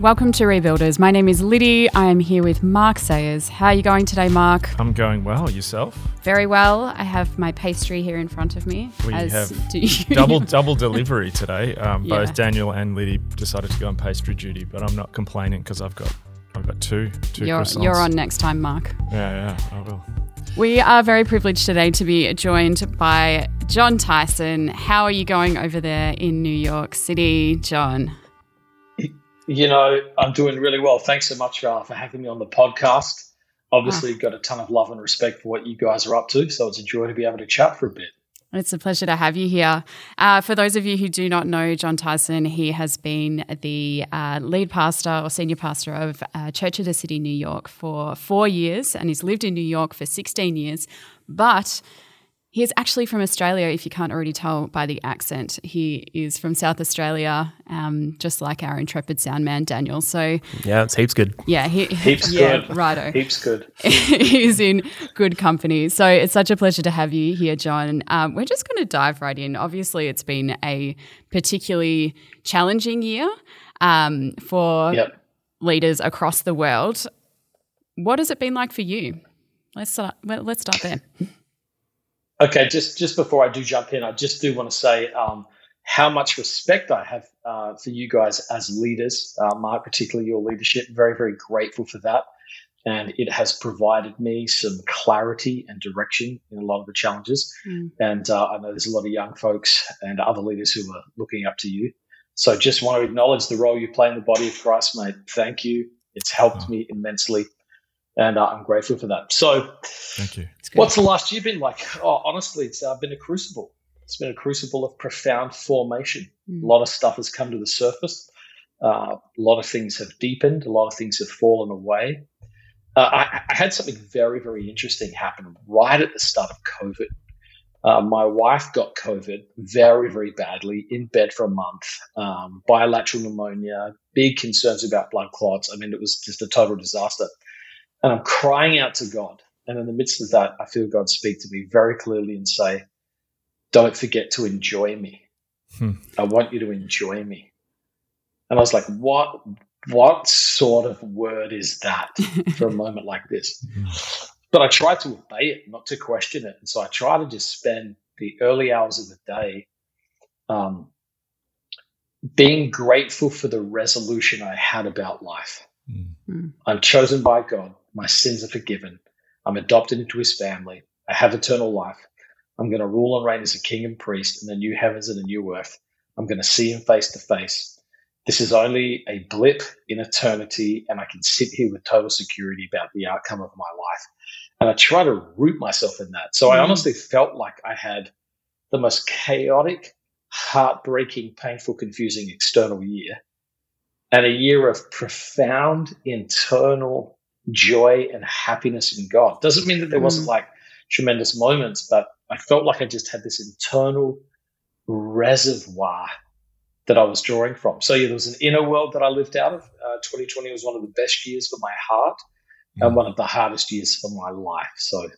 Welcome to Rebuilders. My name is Liddy. I am here with Mark Sayers. How are you going today, Mark? I'm going well. Yourself? Very well. I have my pastry here in front of me. We have double double delivery today. Um, yeah. Both Daniel and Liddy decided to go on pastry duty, but I'm not complaining because I've got I've got two two you're, croissants. You're on next time, Mark. Yeah, yeah, I will. We are very privileged today to be joined by Jon Tyson. How are you going over there in New York City, Jon? You know, I'm doing really well. Thanks so much uh, for having me on the podcast. Obviously, oh. got a ton of love and respect for what you guys are up to. So it's a joy to be able to chat for a bit. It's a pleasure to have you here. Uh, for those of you who do not know Jon Tyson, he has been the uh, lead pastor or senior pastor of uh, Church of the City, New York, for four years, and he's lived in New York for 16 years. But he is actually from Australia, if you can't already tell by the accent. He is from South Australia, um, just like our intrepid sound man, Daniel. So Yeah, it's heaps good. Yeah, he, heaps yeah, good. Righto. Heaps good. He's in good company. So it's such a pleasure to have you here, Jon. Um, we're just going to dive right in. Obviously, it's been a particularly challenging year um, for yep. leaders across the world. What has it been like for you? Let's start, let's start there. Okay, just just before I do jump in, I just do want to say um, how much respect I have uh, for you guys as leaders, uh, Mark, particularly your leadership. Very, very grateful for that, and it has provided me some clarity and direction in a lot of the challenges. Mm. And uh, I know there's a lot of young folks and other leaders who are looking up to you. So, just want to acknowledge the role you play in the body of Christ, mate. Thank you. It's helped oh. me immensely and uh, I'm grateful for that. So, thank you. What's the last year been like? Oh, honestly, it's uh, been a crucible. It's been a crucible of profound formation. Mm. A lot of stuff has come to the surface. Uh, a lot of things have deepened. A lot of things have fallen away. Uh, I, I, had something very, very interesting happen right at the start of COVID. Uh, my wife got COVID very, very badly in bed for a month, um, bilateral pneumonia, big concerns about blood clots. I mean, it was just a total disaster. And I'm crying out to God. And in the midst of that, I feel God speak to me very clearly and say, Don't forget to enjoy me. Hmm. I want you to enjoy me. And I was like, What what sort of word is that for a moment like this? Hmm. But I tried to obey it, not to question it. And so I try to just spend the early hours of the day um, being grateful for the resolution I had about life. Mm. I'm chosen by God. My sins are forgiven. I'm adopted into his family. I have eternal life. I'm going to rule and reign as a king and priest in the new heavens and the new earth. I'm going to see him face to face. This is only a blip in eternity, and I can sit here with total security about the outcome of my life. And I try to root myself in that. So I mm. honestly felt like I had the most chaotic, heartbreaking, painful, confusing external year and a year of profound internal joy and happiness in God. Doesn't mean that there wasn't mm. like tremendous moments, but I felt like I just had this internal reservoir that I was drawing from. So yeah, there was an inner world that I lived out of. Uh, 2020 was one of the best years for my heart mm. and one of the hardest years for my life. So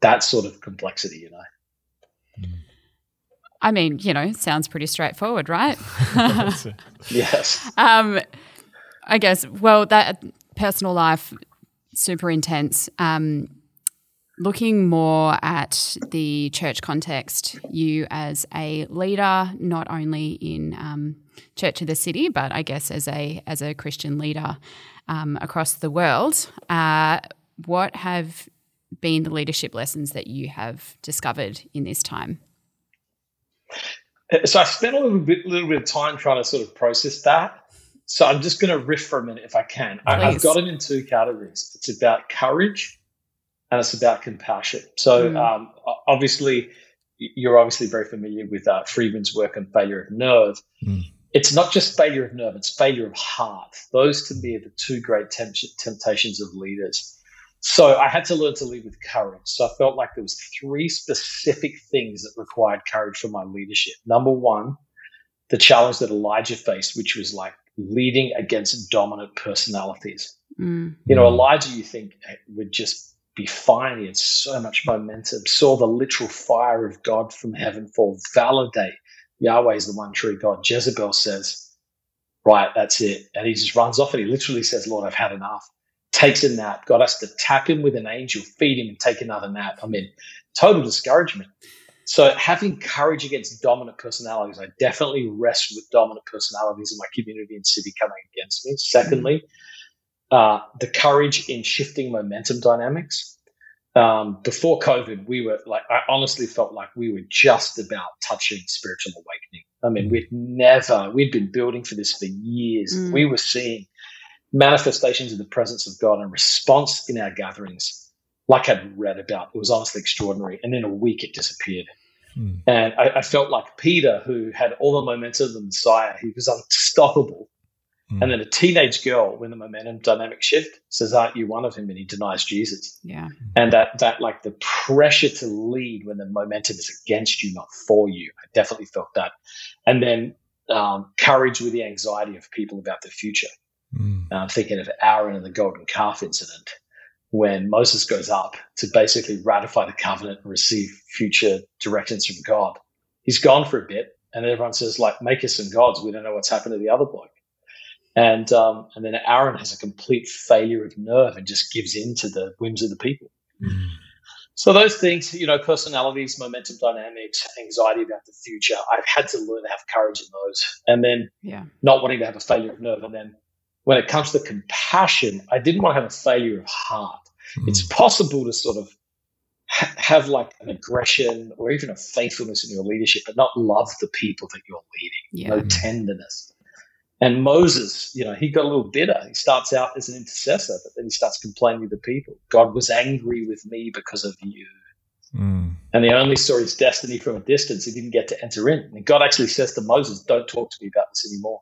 that sort of complexity, you know. Mm. I mean, you know, sounds pretty straightforward, right? yes. Um, I guess. Well, that personal life super intense. Um, looking more at the church context, you as a leader, not only in um, Church of the City, but I guess as a as a Christian leader um, across the world, uh, what have been the leadership lessons that you have discovered in this time? So I spent a little bit, little bit of time trying to sort of process that. So I'm just going to riff for a minute if I can. Please. I've got it in two categories. It's about courage and it's about compassion. So mm. um, obviously, you're obviously very familiar with uh, Friedman's work on failure of nerve. Mm. It's not just failure of nerve; it's failure of heart. Those to me are the two great temp- temptations of leaders. So I had to learn to lead with courage. So I felt like there was three specific things that required courage for my leadership. Number one, the challenge that Elijah faced, which was like leading against dominant personalities. Mm. You know, Elijah, you think would just be fine. He had so much momentum, saw the literal fire of God from heaven fall, validate Yahweh is the one true God. Jezebel says, right, that's it. And he just runs off and he literally says, Lord, I've had enough. Takes a nap. God has to tap him with an angel, feed him, and take another nap. I mean, total discouragement. So having courage against dominant personalities, I definitely rest with dominant personalities in my community and city coming against me. Secondly, uh, the courage in shifting momentum dynamics. Um, before COVID, we were like, I honestly felt like we were just about touching spiritual awakening. I mean, we'd never, we'd been building for this for years. Mm. We were seeing manifestations of the presence of God and response in our gatherings like I'd read about. It was honestly extraordinary. And in a week, it disappeared. Hmm. And I, I, felt like Peter, who had all the momentum of the Messiah, he was unstoppable. Hmm. And then a teenage girl, when the momentum dynamic shift, says, "Aren't you one of him?" And he denies Jesus. Yeah. And that that like the pressure to lead when the momentum is against you, not for you. I definitely felt that. And then um, courage with the anxiety of people about the future. Mm. I'm thinking of Aaron and the golden calf incident when Moses goes up to basically ratify the covenant and receive future directions from God. He's gone for a bit, and everyone says, like, make us some gods. We don't know what's happened to the other bloke. And um, and then Aaron has a complete failure of nerve and just gives in to the whims of the people. Mm. So those things, you know, personalities, momentum dynamics, anxiety about the future, I've had to learn to have courage in those. And then yeah. not wanting to have a failure of nerve. And then when it comes to compassion, I didn't want to have a failure of heart. Mm. It's possible to sort of ha- have like an aggression or even a faithfulness in your leadership, but not love the people that you're leading. Yeah. No tenderness. And Moses, you know, he got a little bitter. He starts out as an intercessor, but then he starts complaining to the people. God was angry with me because of you. Mm. And he only saw his destiny from a distance. He didn't get to enter in. And God actually says to Moses, Don't talk to me about this anymore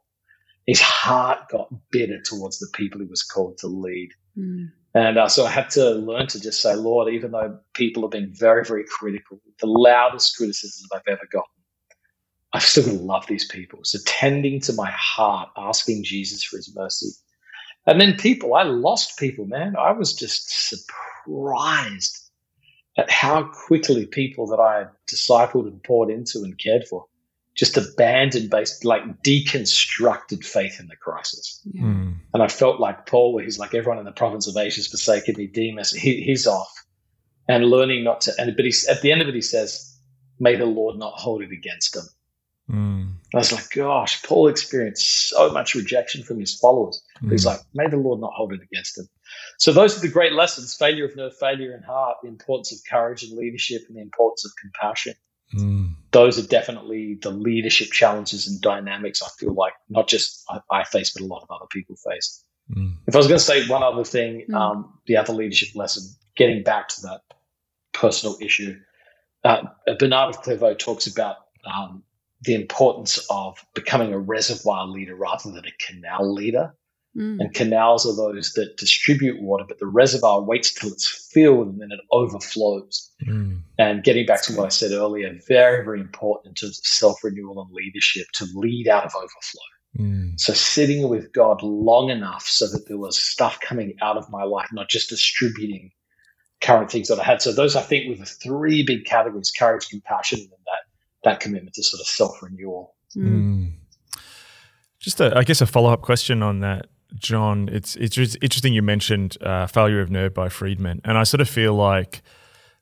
his heart got bitter towards the people he was called to lead. Mm. And uh, so I had to learn to just say, Lord, even though people have been very, very critical, the loudest criticisms I've ever gotten, I've still love these people. So tending to my heart, asking Jesus for his mercy. And then people, I lost people, man. I was just surprised at how quickly people that I had discipled and poured into and cared for just abandoned based, like deconstructed faith in the crisis. Mm. And I felt like Paul, where he's like, everyone in the province of Asia has forsaken me, Demas, he, he's off. And learning not to, and but he's, at the end of it, he says, may the Lord not hold it against them. Mm. I was like, gosh, Paul experienced so much rejection from his followers. Mm. He's like, may the Lord not hold it against them. So those are the great lessons: failure of nerve, failure in heart, the importance of courage and leadership, and the importance of compassion. Mm. Those are definitely the leadership challenges and dynamics I feel like not just I, I face, but a lot of other people face. Mm. If I was going to say one other thing, mm. um, the other leadership lesson, getting back to that personal issue, uh, Bernard of Clairvaux talks about um, the importance of becoming a reservoir leader rather than a canal leader. Mm. And canals are those that distribute water, but the reservoir waits till it's filled and then it overflows. Mm. And getting back to what I said earlier, very, very important in terms of self renewal and leadership to lead out of overflow. Mm. So sitting with God long enough so that there was stuff coming out of my life, not just distributing current things that I had. So those I think were the three big categories: courage, compassion, and that that commitment to sort of self renewal. Mm. Just, a, I guess, a follow up question on that. Jon, it's it's interesting you mentioned uh, Failure of Nerve by Friedman, and I sort of feel like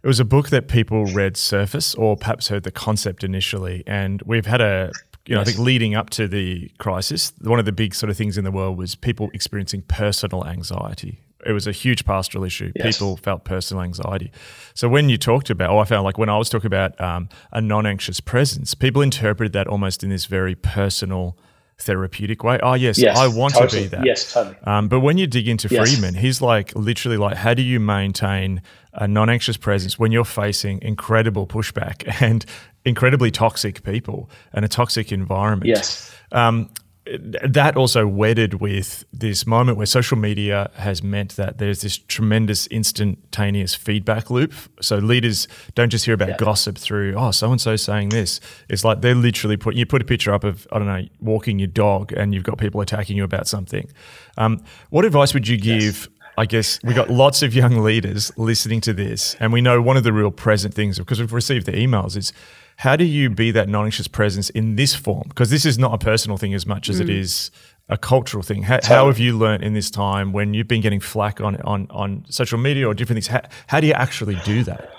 it was a book that people read surface or perhaps heard the concept initially, and we've had a you know, yes. I think leading up to the crisis, one of the big sort of things in the world was people experiencing personal anxiety. It was a huge pastoral issue. Yes. People felt personal anxiety. So when you talked about, oh, I found like when I was talking about um, a non-anxious presence, people interpreted that almost in this very personal therapeutic way. Oh yes, yes I want totally. to be that. Yes, totally. Um, but when you dig into yes. Friedman, he's like literally like, how do you maintain a non-anxious presence when you're facing incredible pushback and incredibly toxic people and a toxic environment? Yes. Um, that also wedded with this moment where social media has meant that there's this tremendous instantaneous feedback loop. So leaders don't just hear about yeah. gossip through, oh, so and so saying this. It's like they're literally put you put a picture up of I don't know walking your dog, and you've got people attacking you about something. Um, what advice would you give? Yes. I guess we got lots of young leaders listening to this, and we know one of the real present things because we've received the emails is how do you be that non-anxious presence in this form? Because this is not a personal thing as much as mm. it is a cultural thing. How, totally. how, have you learned in this time when you've been getting flack on on, on social media or different things? How, how do you actually do that?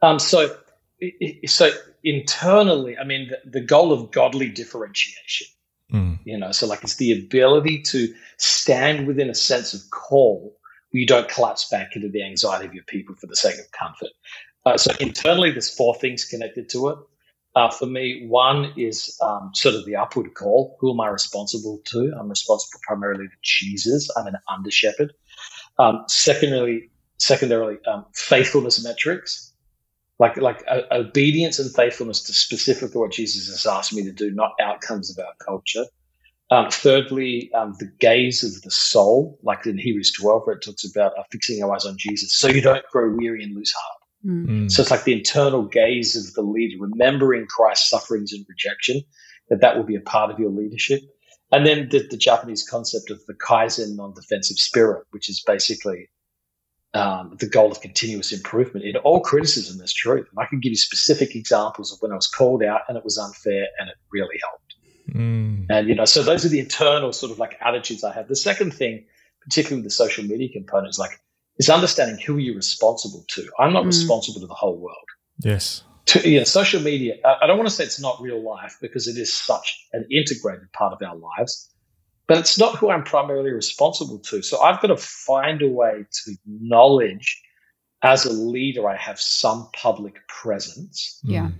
Um, so, so internally, I mean, the, the goal of godly differentiation. Mm. You know, so like it's the ability to stand within a sense of call where you don't collapse back into the anxiety of your people for the sake of comfort. Uh, so internally, there's four things connected to it. Uh, for me, one is um, sort of the upward call. Who am I responsible to? I'm responsible primarily to Jesus. I'm an under shepherd. Um, secondarily, secondarily, um, faithfulness metrics, like like uh, obedience and faithfulness to specifically what Jesus has asked me to do, not outcomes of our culture. Um, thirdly, um, the gaze of the soul, like in Hebrews 12, where it talks about uh, fixing our eyes on Jesus, so you don't grow weary and lose heart. Mm. So it's like the internal gaze of the leader, remembering Christ's sufferings and rejection, that that will be a part of your leadership. And then the, the Japanese concept of the Kaizen non defensive spirit, which is basically um, the goal of continuous improvement. In all criticism, there's truth. And I can give you specific examples of when I was called out and it was unfair and it really helped. Mm. And, you know, so those are the internal sort of like attitudes I have. The second thing, particularly with the social media component, is like is understanding who you're responsible to. I'm not mm. responsible to the whole world. Yes. To, yeah, social media. I don't want to say it's not real life because it is such an integrated part of our lives, but it's not who I'm primarily responsible to. So I've got to find a way to acknowledge as a leader, I have some public presence. Yeah.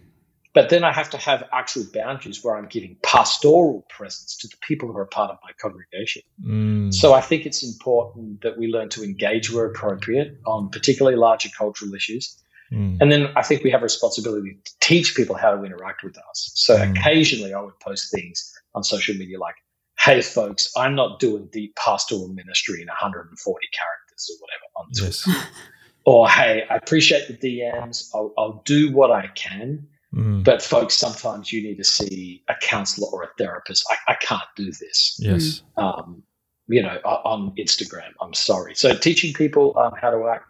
But then I have to have actual boundaries where I'm giving pastoral presence to the people who are part of my congregation. Mm. So I think it's important that we learn to engage where appropriate on particularly larger cultural issues. Mm. And then I think we have a responsibility to teach people how to interact with us. So mm. occasionally I would post things on social media like, hey, folks, I'm not doing deep pastoral ministry in 140 characters or whatever on Twitter. Yes. or, hey, I appreciate the DMs. I'll, I'll do what I can Mm. But folks, sometimes you need to see a counselor or a therapist. I, I can't do this. Yes. Um, you know, on Instagram. I'm sorry. So teaching people um, how to act,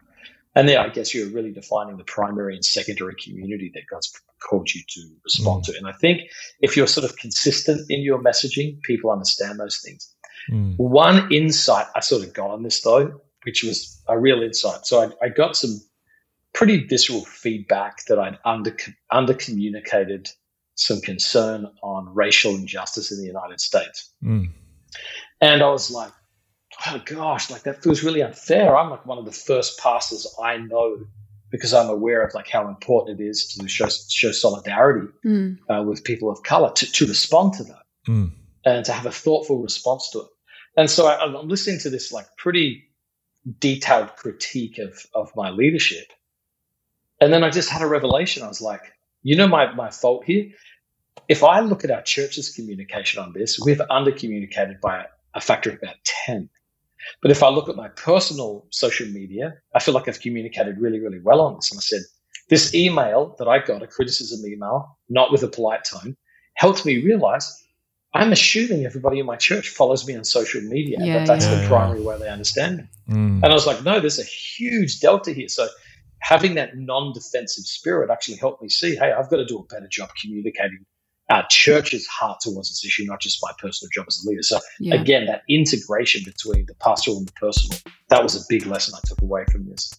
and then I guess you're really defining the primary and secondary community that God's called you to respond mm. to. And I think if you're sort of consistent in your messaging, people understand those things. Mm. One insight I sort of got on this though, which was a real insight. So I, I got some pretty visceral feedback that I'd under under communicated some concern on racial injustice in the United States. Mm. And I was like, oh gosh, like that feels really unfair. I'm like one of the first pastors I know because I'm aware of like how important it is to show show solidarity mm. uh, with people of color to, to respond to that mm. and to have a thoughtful response to it. And so I, I'm listening to this like pretty detailed critique of of my leadership, and then I just had a revelation. I was like, you know, my, my fault here. If I look at our church's communication on this, we've under communicated by a factor of about 10. But if I look at my personal social media, I feel like I've communicated really, really well on this. And I said, this email that I got, a criticism email, not with a polite tone, helped me realize I'm assuming everybody in my church follows me on social media. Yeah, that that's yeah. the primary way they understand me. Mm. And I was like, no, there's a huge delta here. So having that non-defensive spirit actually helped me see, hey, I've got to do a better job communicating our church's heart towards this issue, not just my personal job as a leader. So yeah. again, that integration between the pastoral and the personal, that was a big lesson I took away from this.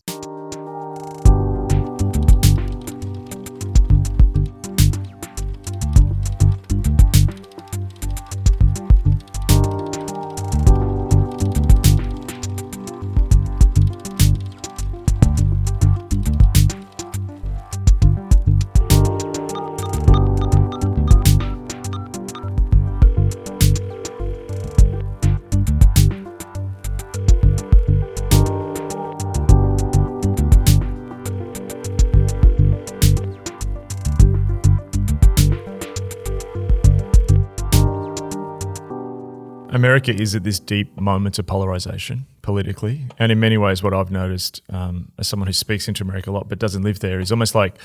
America is at this deep moment of polarization politically. And in many ways, what I've noticed um, as someone who speaks into America a lot but doesn't live there is almost like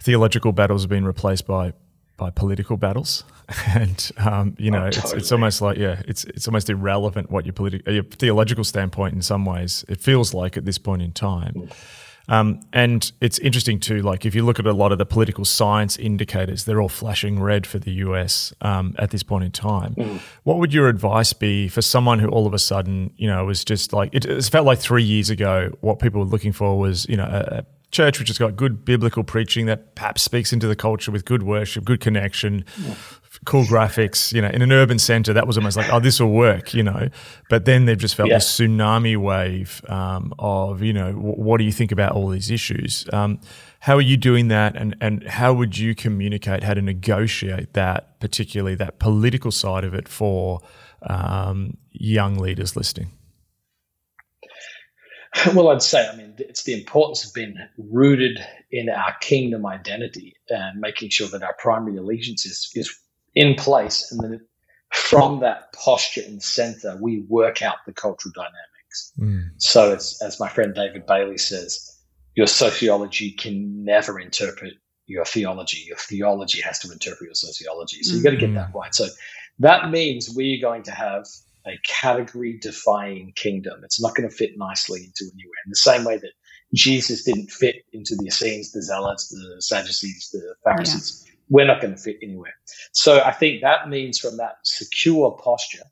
theological battles have been replaced by by political battles, and um, you know, oh, totally. it's, it's almost like yeah, it's it's almost irrelevant what your political your theological standpoint in some ways it feels like at this point in time. Um, and it's interesting too, like if you look at a lot of the political science indicators, they're all flashing red for the US um, at this point in time. Mm. What would your advice be for someone who all of a sudden, you know, was just like, it, it felt like three years ago, what people were looking for was, you know, a, a church which has got good biblical preaching that perhaps speaks into the culture with good worship, good connection, yeah cool graphics, you know, in an urban center, that was almost like, oh, this will work, you know. But then they've just felt yeah. this tsunami wave um, of, you know, w- what do you think about all these issues? Um, how are you doing that, and and how would you communicate how to negotiate that, particularly that political side of it for um, young leaders listening? Well, I'd say, I mean, it's the importance of being rooted in our kingdom identity and making sure that our primary allegiance is, is in place. And then from that posture and center, we work out the cultural dynamics. Mm. So, it's, as my friend David Bailey says, your sociology can never interpret your theology. Your theology has to interpret your sociology. So, you've got to get that mm. right. So, that means we're going to have a category defying kingdom. It's not going to fit nicely into anywhere. In the same way that Jesus didn't fit into the Essenes, the Zealots, the Sadducees, the Pharisees. Yeah we're not going to fit anywhere. So I think that means from that secure posture,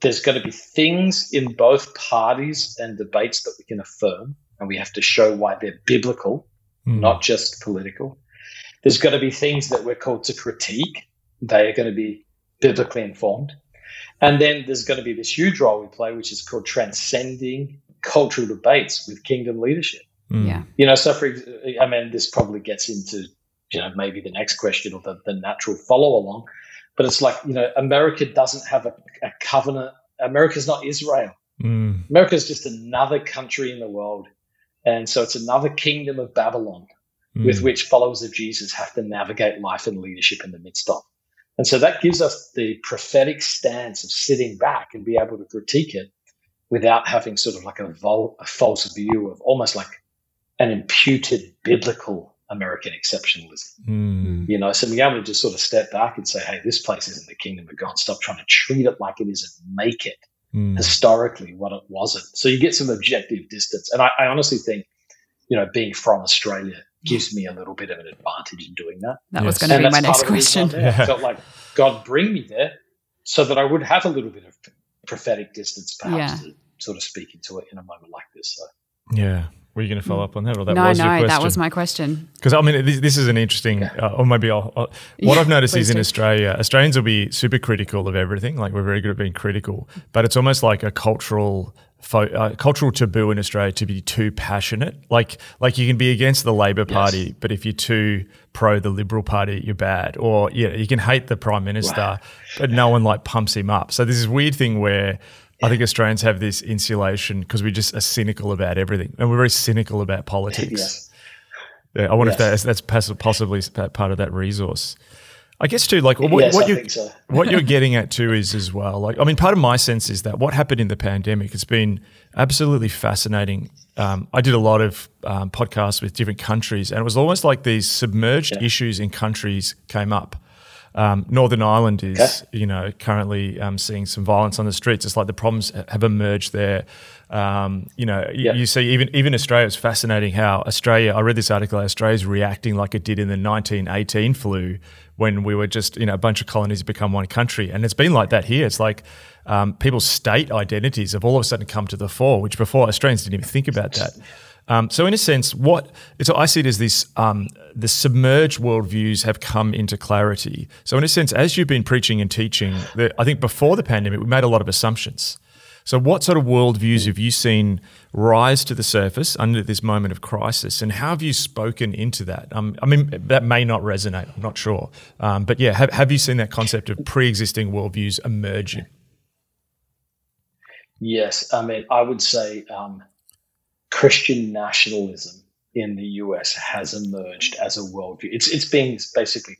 there's going to be things in both parties and debates that we can affirm, and we have to show why they're biblical, mm. not just political. There's going to be things that we're called to critique. They are going to be biblically informed. And then there's going to be this huge role we play, which is called transcending cultural debates with kingdom leadership. Mm. Yeah. You know, so for, I mean, this probably gets into you know, maybe the next question or the, the natural follow along. But it's like, you know, America doesn't have a, a covenant. America's not Israel. Mm. America is just another country in the world. And so it's another kingdom of Babylon mm. with which followers of Jesus have to navigate life and leadership in the midst of. And so that gives us the prophetic stance of sitting back and be able to critique it without having sort of like a, vol- a false view of almost like an imputed biblical American exceptionalism. Mm. You know, so being able to just sort of step back and say, hey, this place isn't the kingdom of God. Stop trying to treat it like it is and make it mm. historically what it wasn't. So you get some objective distance. And I, I honestly think, you know, being from Australia gives me a little bit of an advantage in doing that. That yes. was going to be my next question. Yeah. I felt like God bring me there so that I would have a little bit of prophetic distance, perhaps, yeah. to sort of speak into it in a moment like this. So. Yeah, were you going to follow up on that, or that no, was no, your question? that was my question. Because I mean, this, this, is an interesting, uh, or maybe I'll, I'll, what yeah, I've noticed is in Australia, Australians will be super critical of everything. Like we're very good at being critical, but it's almost like a cultural. Fo- uh, cultural taboo in Australia to be too passionate. Like, like you can be against the Labor Party, yes. but if you're too pro the Liberal Party, you're bad. Or yeah, you can hate the Prime Minister, wow. but no one like pumps him up. So there's this weird thing where I think Australians have this insulation because we just are cynical about everything, and we're very cynical about politics. yes. Yeah, I wonder yes. if that's, that's possibly part of that resource. I guess too, like what, yes, what you're so. what you're getting at too is as well. Like, I mean, part of my sense is that what happened in the pandemic has been absolutely fascinating. Um, I did a lot of um, podcasts with different countries, and it was almost like these submerged yeah. issues in countries came up. Um, Northern Ireland is, okay. you know, currently um, seeing some violence on the streets. It's like the problems have emerged there. Um, you know, yeah. you, you, see, even even Australia. It's fascinating how Australia. I read this article. Australia's reacting like it did in the 1918 flu when we were just, you know, a bunch of colonies become one country, and it's been like that here. It's like um, people's state identities have all of a sudden come to the fore, which before Australians didn't even think about that. Um, so, in a sense, what so I see it as this: um, the submerged worldviews have come into clarity. So, in a sense, as you've been preaching and teaching, I think before the pandemic, we made a lot of assumptions. So, what sort of worldviews have you seen rise to the surface under this moment of crisis, and how have you spoken into that? Um, I mean, that may not resonate. I'm not sure, um, but yeah, have, have you seen that concept of pre-existing worldviews emerging? Yes, I mean, I would say um, Christian nationalism in the US has emerged as a worldview. It's it's being basically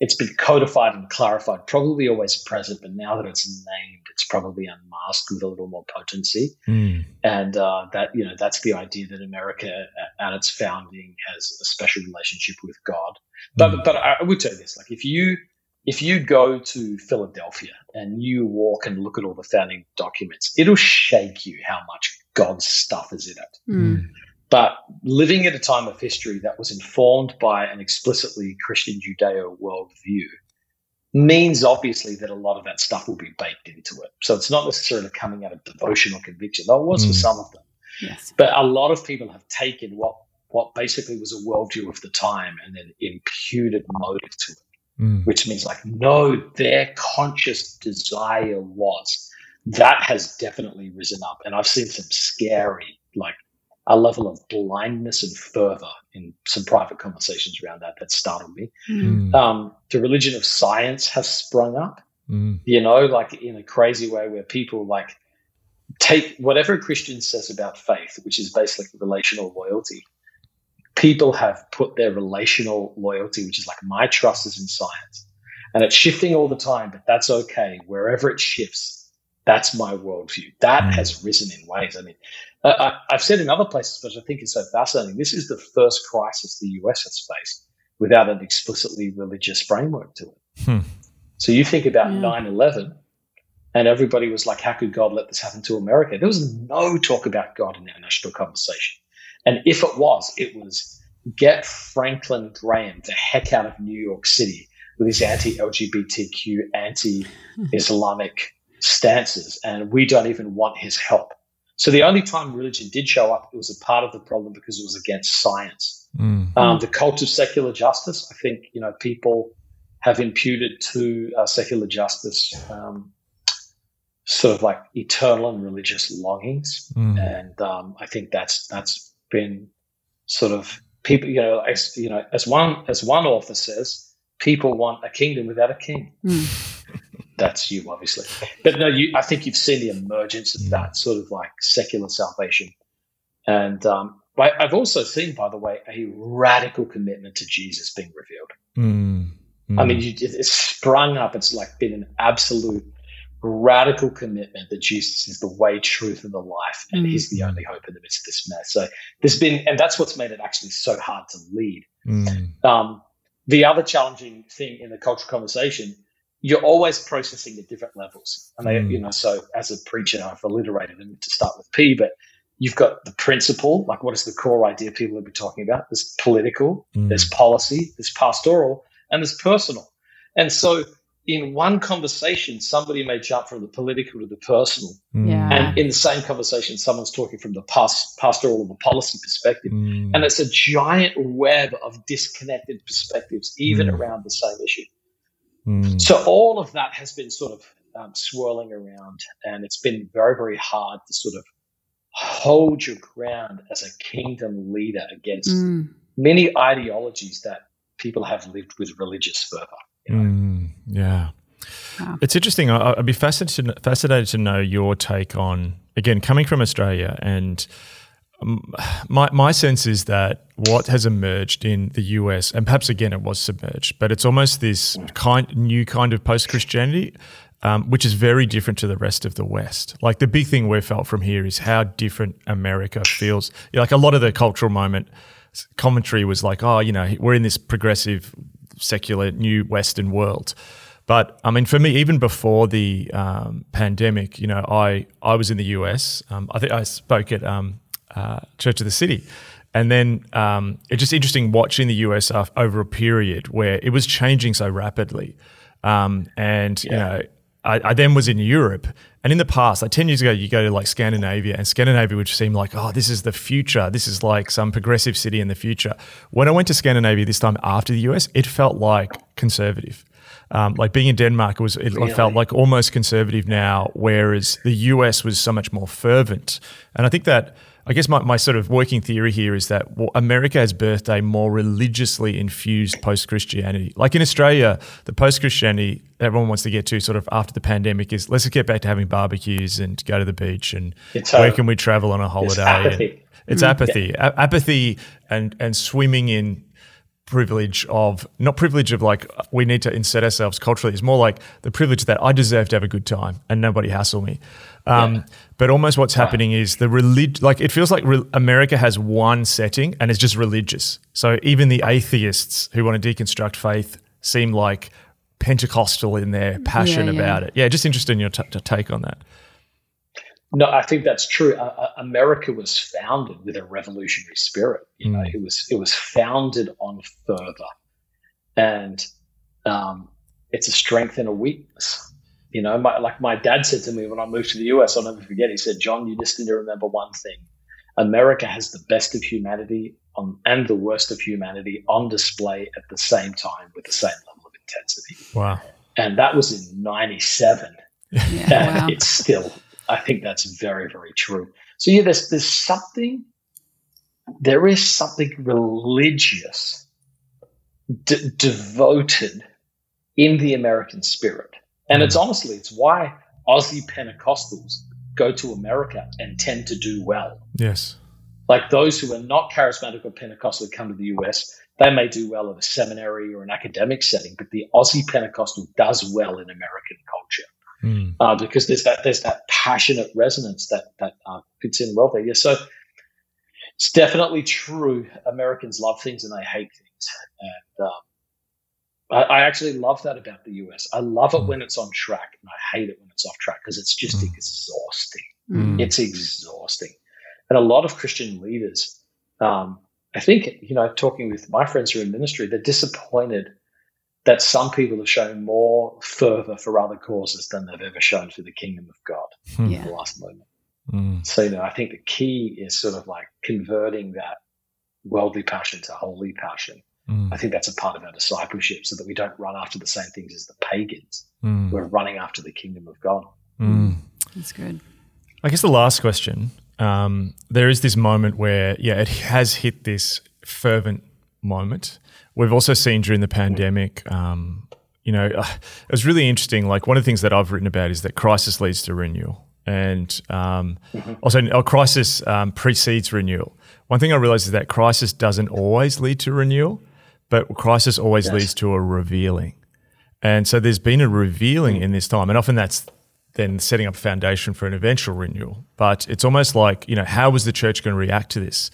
it's been codified and clarified, probably always present, but now that it's named, it's probably unmasked with a little more potency. Mm. And uh, that you know that's the idea that America at its founding has a special relationship with God. But mm. but I would say this: like if you if you go to Philadelphia and you walk and look at all the founding documents, it'll shake you how much God's stuff is in it. Mm. but living at a time of history that was informed by an explicitly Christian Judeo worldview means obviously that a lot of that stuff will be baked into it. So it's not necessarily coming out of devotion or conviction, though it was mm. for some of them. Yes. But a lot of people have taken what what basically was a worldview of the time and then imputed motive to it, mm. which means like, no, their conscious desire was. That has definitely risen up. And I've seen some scary, like a level of blindness and fervor in some private conversations around that that startled me. Mm. Um, the religion of science has sprung up, mm. you know, like in a crazy way where people like take whatever a Christian says about faith, which is basically relational loyalty. People have put their relational loyalty, which is like my trust is in science, and it's shifting all the time, but that's okay. Wherever it shifts, that's my worldview. That mm. has risen in ways. I mean, I, have said in other places, but I think it's so fascinating. This is the first crisis the US has faced without an explicitly religious framework to it. Hmm. So you think about 9 yeah. 11, and everybody was like, how could God let this happen to America? There was no talk about God in our national conversation. And if it was, it was get Franklin Graham the heck out of New York City with his anti LGBTQ, anti Islamic stances. And we don't even want his help. So the only time religion did show up, it was a part of the problem because it was against science. Mm. Um, the cult of secular justice, I think, you know, people have imputed to uh, secular justice um, sort of like eternal and religious longings, mm. and um, I think that's that's been sort of people, you know, as you know, as one as one author says, people want a kingdom without a king. Mm that's you, obviously. But no, you, I think you've seen the emergence of that sort of like secular salvation. And um, I, have also seen, by the way, a radical commitment to Jesus being revealed. Mm, mm. I mean, you, it's sprung up. It's like been an absolute radical commitment that Jesus is the way, truth, and the life, and mm. He's the only hope in the midst of this mess. So there's been, and that's what's made it actually so hard to lead. Mm. Um, the other challenging thing in the cultural conversation you're always processing at different levels. And they, mm. you know, so as a preacher, I've alliterated them to start with P, but you've got the principle, like what is the core idea people have been talking about? There's political, mm. there's policy, there's pastoral, and there's personal. And so in one conversation, somebody may jump from the political to the personal. Mm. Yeah. And in the same conversation, someone's talking from the past, pastoral or the policy perspective. Mm. And it's a giant web of disconnected perspectives, even mm. around the same issue. Mm. So all of that has been sort of um, swirling around, and it's been very, very hard to sort of hold your ground as a kingdom leader against mm. many ideologies that people have lived with religious fervor. You know? mm, yeah. Wow. It's interesting. I'd be fascinated to, fascinated to know your take on again coming from Australia and my my sense is that what has emerged in the US, and perhaps again it was submerged, but it's almost this kind new kind of post Christianity, um, which is very different to the rest of the West. Like the big thing we felt from here is how different America feels. Like a lot of the cultural moment commentary was like, oh, you know, we're in this progressive, secular, new Western world. But I mean, for me, even before the um, pandemic, you know, I I was in the US. Um, I think I spoke at um, uh, Church of the City. And then um, it's just interesting watching the US over a period where it was changing so rapidly. Um, and, yeah. you know, I, I, then was in Europe. And in the past, like 10 years ago, you go to like Scandinavia, and Scandinavia would seem like, oh, this is the future. This is like some progressive city in the future. When I went to Scandinavia this time after the US, it felt like conservative. Um, like being in Denmark, it was it really? felt like almost conservative now, whereas the US was so much more fervent. And I think that I guess my, my sort of working theory here is that America has birthed a more religiously infused post Christianity. Like in Australia, the post Christianity everyone wants to get to sort of after the pandemic is let's get back to having barbecues and go to the beach and it's uh, where can we travel on a holiday? It's apathy. It's mm. apathy. Yeah. A- apathy and, and swimming in privilege of not privilege of like we need to insert ourselves culturally. It's more like the privilege that I deserve to have a good time and nobody hassle me. Um, yeah. But almost what's happening is the relig like it feels like re- America has one setting and it's just religious. So even the atheists who want to deconstruct faith seem like Pentecostal in their passion yeah, yeah. about it. Yeah, just interested in your t- take on that. no, I think that's true. Uh, uh, America was founded with a revolutionary spirit. You know, Mm. it was it was founded on fervor, and um, it's a strength and a weakness. You know, my, like my dad said to me when I moved to the US, I'll never forget. He said, "Jon, you just need to remember one thing: America has the best of humanity on, and the worst of humanity on display at the same time with the same level of intensity." Wow. And that was in '97 Yeah, and wow. it's still i think that's very very true so yeah there's there's something there is something religious d- devoted in the american spirit and it's honestly it's why aussie pentecostals go to america and tend to do well Yes. like those who are not charismatic or pentecostal come to the us they may do well at a seminary or an academic setting but the aussie pentecostal does well in american culture Mm. uh, because there's that there's that passionate resonance that that uh, fits in well there. Yeah, so it's definitely true. Americans love things and they hate things, and um, I, I actually love that about the US. I love it when it's on track, and I hate it when it's off track because it's just Mm. exhausting. Mm. It's exhausting, and a lot of Christian leaders, um, I think, you know, talking with my friends who are in ministry, they're disappointed that some people have shown more fervor for other causes than they've ever shown for the kingdom of God Hmm. in Yeah. the last moment. Mm. So, you know, I think the key is sort of like converting that worldly passion to holy passion. Mm. I think that's a part of our discipleship so that we don't run after the same things as the pagans. Mm. We're running after the kingdom of God. Mm. That's good. I guess the last question. Um, there is this moment where, yeah, it has hit this fervent moment. We've also seen during the pandemic, um, you know, uh, it was really interesting. Like one of the things that I've written about is that crisis leads to renewal, and um, also a crisis um, precedes renewal. One thing I realized is that crisis doesn't always lead to renewal, but crisis always Yes. leads to a revealing. And so there's been a revealing in this time, and often that's then setting up a foundation for an eventual renewal. But it's almost like, you know, how was the church going to react to this?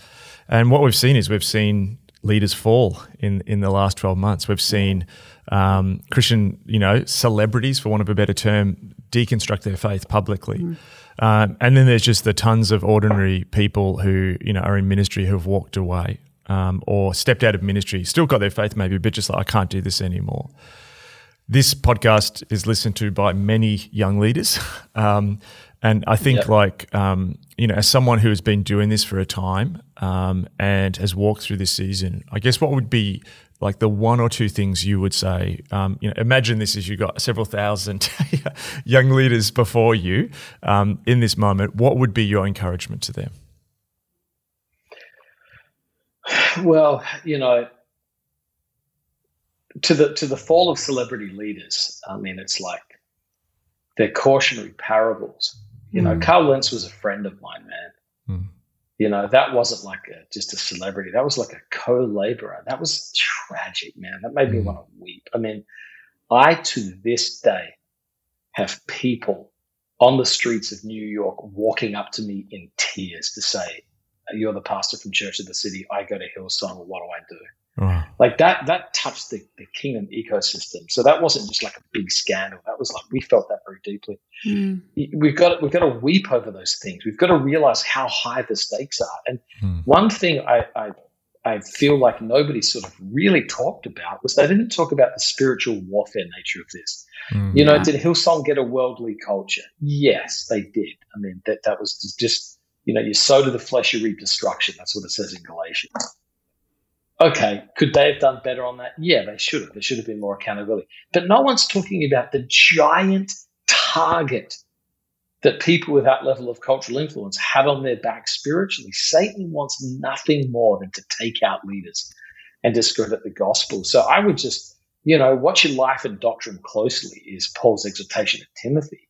And what we've seen is we've seen leaders fall in, in the last 12 months. We've seen um, Christian, you know, celebrities, for want of a better term, deconstruct their faith publicly. Um, and then there's just the tons of ordinary people who, you know, are in ministry who have walked away um, or stepped out of ministry, still got their faith maybe, but just like, I can't do this anymore this podcast is listened to by many young leaders. Um, and I think, Yep. like, um, you know, as someone who has been doing this for a time um, and has walked through this season, I guess what would be like the one or two things you would say? Um, you know, imagine this as you got several thousand young leaders before you um, in this moment. What would be your encouragement to them? Well, you know, to the to the fall of celebrity leaders, I mean, it's like they're cautionary parables. You know, Mm. Carl Lentz was a friend of mine, man. Mm. You know, that wasn't like a, just a celebrity. That was like a co-laborer. That was tragic, man. That made me Mm. want to weep. I mean, I to this day have people on the streets of New York walking up to me in tears to say, "You're the pastor from Church of the City. I go to Hillsong. What do I do?" Oh, like that that touched the, the kingdom ecosystem so that wasn't just like a big scandal that was like we felt that very deeply Mm. we've got we've got to weep over those things we've got to realize how high the stakes are and Hmm. one thing I, I I feel like nobody sort of really talked about was they didn't talk about the spiritual warfare nature of this. Mm. You know, Yeah. did Hillsong get a worldly culture? Yes, they did. I mean, that that was just you know, you sow to the flesh, you reap destruction. That's what it says in Galatians. Okay, could they have done better on that? Yeah, they should have. There should have been more accountability. But no one's talking about the giant target that people with that level of cultural influence have on their back spiritually. Satan wants nothing more than to take out leaders and discredit the gospel. So I would just, you know, watch your life and doctrine closely is Paul's exhortation to Timothy.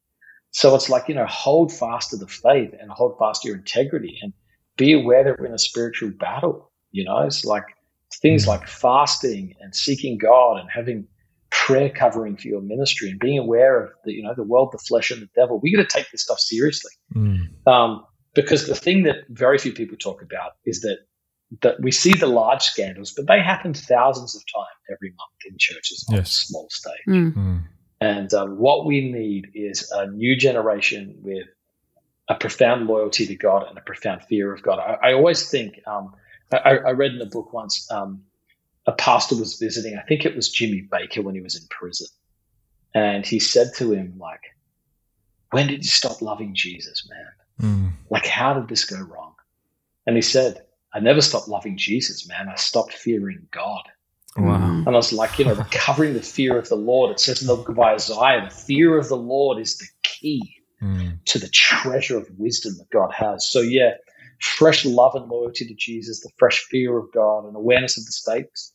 So it's like, you know, hold fast to the faith and hold fast to your integrity and be aware that we're in a spiritual battle. You know, it's like things like fasting and seeking God and having prayer covering for your ministry and being aware of the, you know, the world, the flesh, and the devil. We got to take this stuff seriously. Mm. Um, because the thing that very few people talk about is that that we see the large scandals, but they happen thousands of times every month in churches on Yes. a small stage. Mm. Mm. And um, what we need is a new generation with a profound loyalty to God and a profound fear of God. I, I always think, um, I, I, read in a book once, um, a pastor was visiting, I think it was Jimmy Bakker when he was in prison. And he said to him, like, when did you stop loving Jesus, man? Mm. Like, how did this go wrong? And he said, I never stopped loving Jesus, man. I stopped fearing God. Wow. And I was like, you know, recovering the fear of the Lord. It says in the book of Isaiah, the fear of the Lord is the key mm. to the treasure of wisdom that God has. So, yeah, fresh love and loyalty to Jesus, the fresh fear of God, and awareness of the stakes.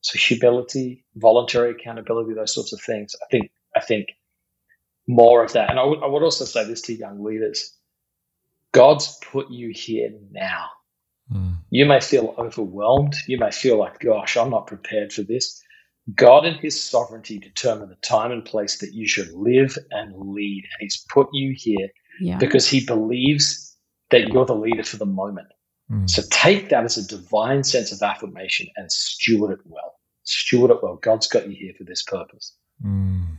So, humility, voluntary accountability, those sorts of things. I think, I think more of that. And I would, I would also say this to young leaders God's put you here now. Mm. You may feel overwhelmed. You may feel like, gosh, I'm not prepared for this. God in his sovereignty determined the time and place that you should live and lead. And he's put you here yeah. because he believes that you're the leader for the moment. Mm. So take that as a divine sense of affirmation and steward it well. Steward it well. God's got you here for this purpose. Mm.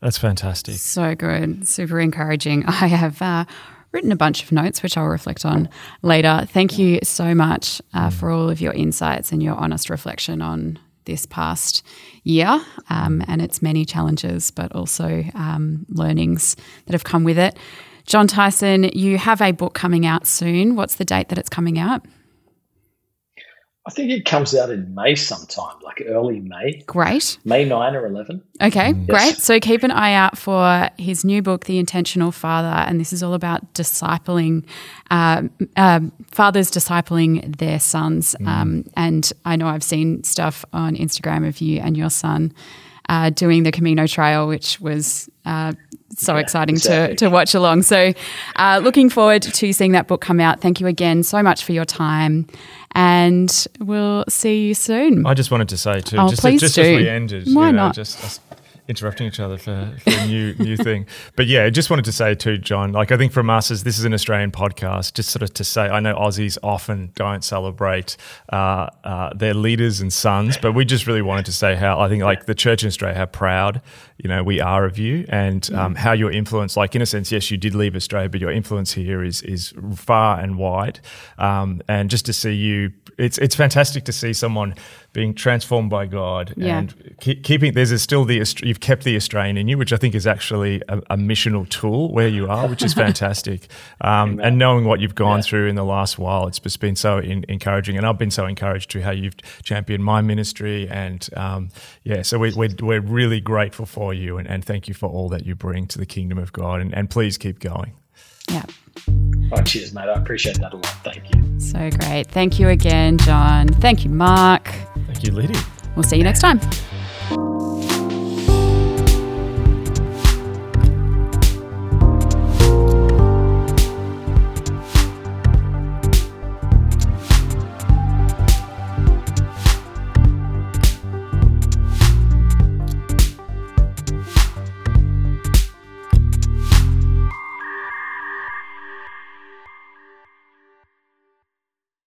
That's fantastic. So good. Super encouraging. I have uh, written a bunch of notes, which I'll reflect on later. Thank you so much uh, mm. for all of your insights and your honest reflection on this past year um, and its many challenges, but also um, learnings that have come with it. Jon Tyson, you have a book coming out soon. What's the date that it's coming out? I think it comes out in May sometime, like early May. Great. May 9 or 11. Okay, yes. great. So keep an eye out for his new book, The Intentional Father. And this is all about discipling, uh, uh, fathers discipling their sons. Mm. Um, and I know I've seen stuff on Instagram of you and your son uh, doing the Camino Trail, which was uh, so yeah, exciting exactly. to, to watch along. So, uh, looking forward to seeing that book come out. Thank you again so much for your time and we'll see you soon. I just wanted to say too, oh, just, please just do. as we ended, Why you know, not? just interrupting each other for, for a new new thing. But yeah, I just wanted to say too, Jon. like I think from us as this is an Australian podcast, just sort of to say, I know Aussies often don't celebrate uh, uh, their leaders and sons, but we just really wanted to say how I think like the church in Australia, how proud you know we are of you and um, how your influence, like in a sense, yes, you did leave Australia, but your influence here is is far and wide, um, and just to see you it's it's fantastic to see someone being transformed by God yeah. and keep, keeping. There's still the you've kept the Australian in you, which I think is actually a, a missional tool where you are, which is fantastic. Um, and knowing what you've gone yeah. through in the last while, it's just been so in, encouraging, and I've been so encouraged to how you've championed my ministry, and um, yeah, so we, we're we're really grateful for you, and, and thank you for all that you bring to the kingdom of God, and, and please keep going. Yeah. Oh, cheers, mate. I appreciate that a lot. Thank you. So great. Thank you again, Jon. Thank you, Mark. Thank you, Liddy. We'll see you next time.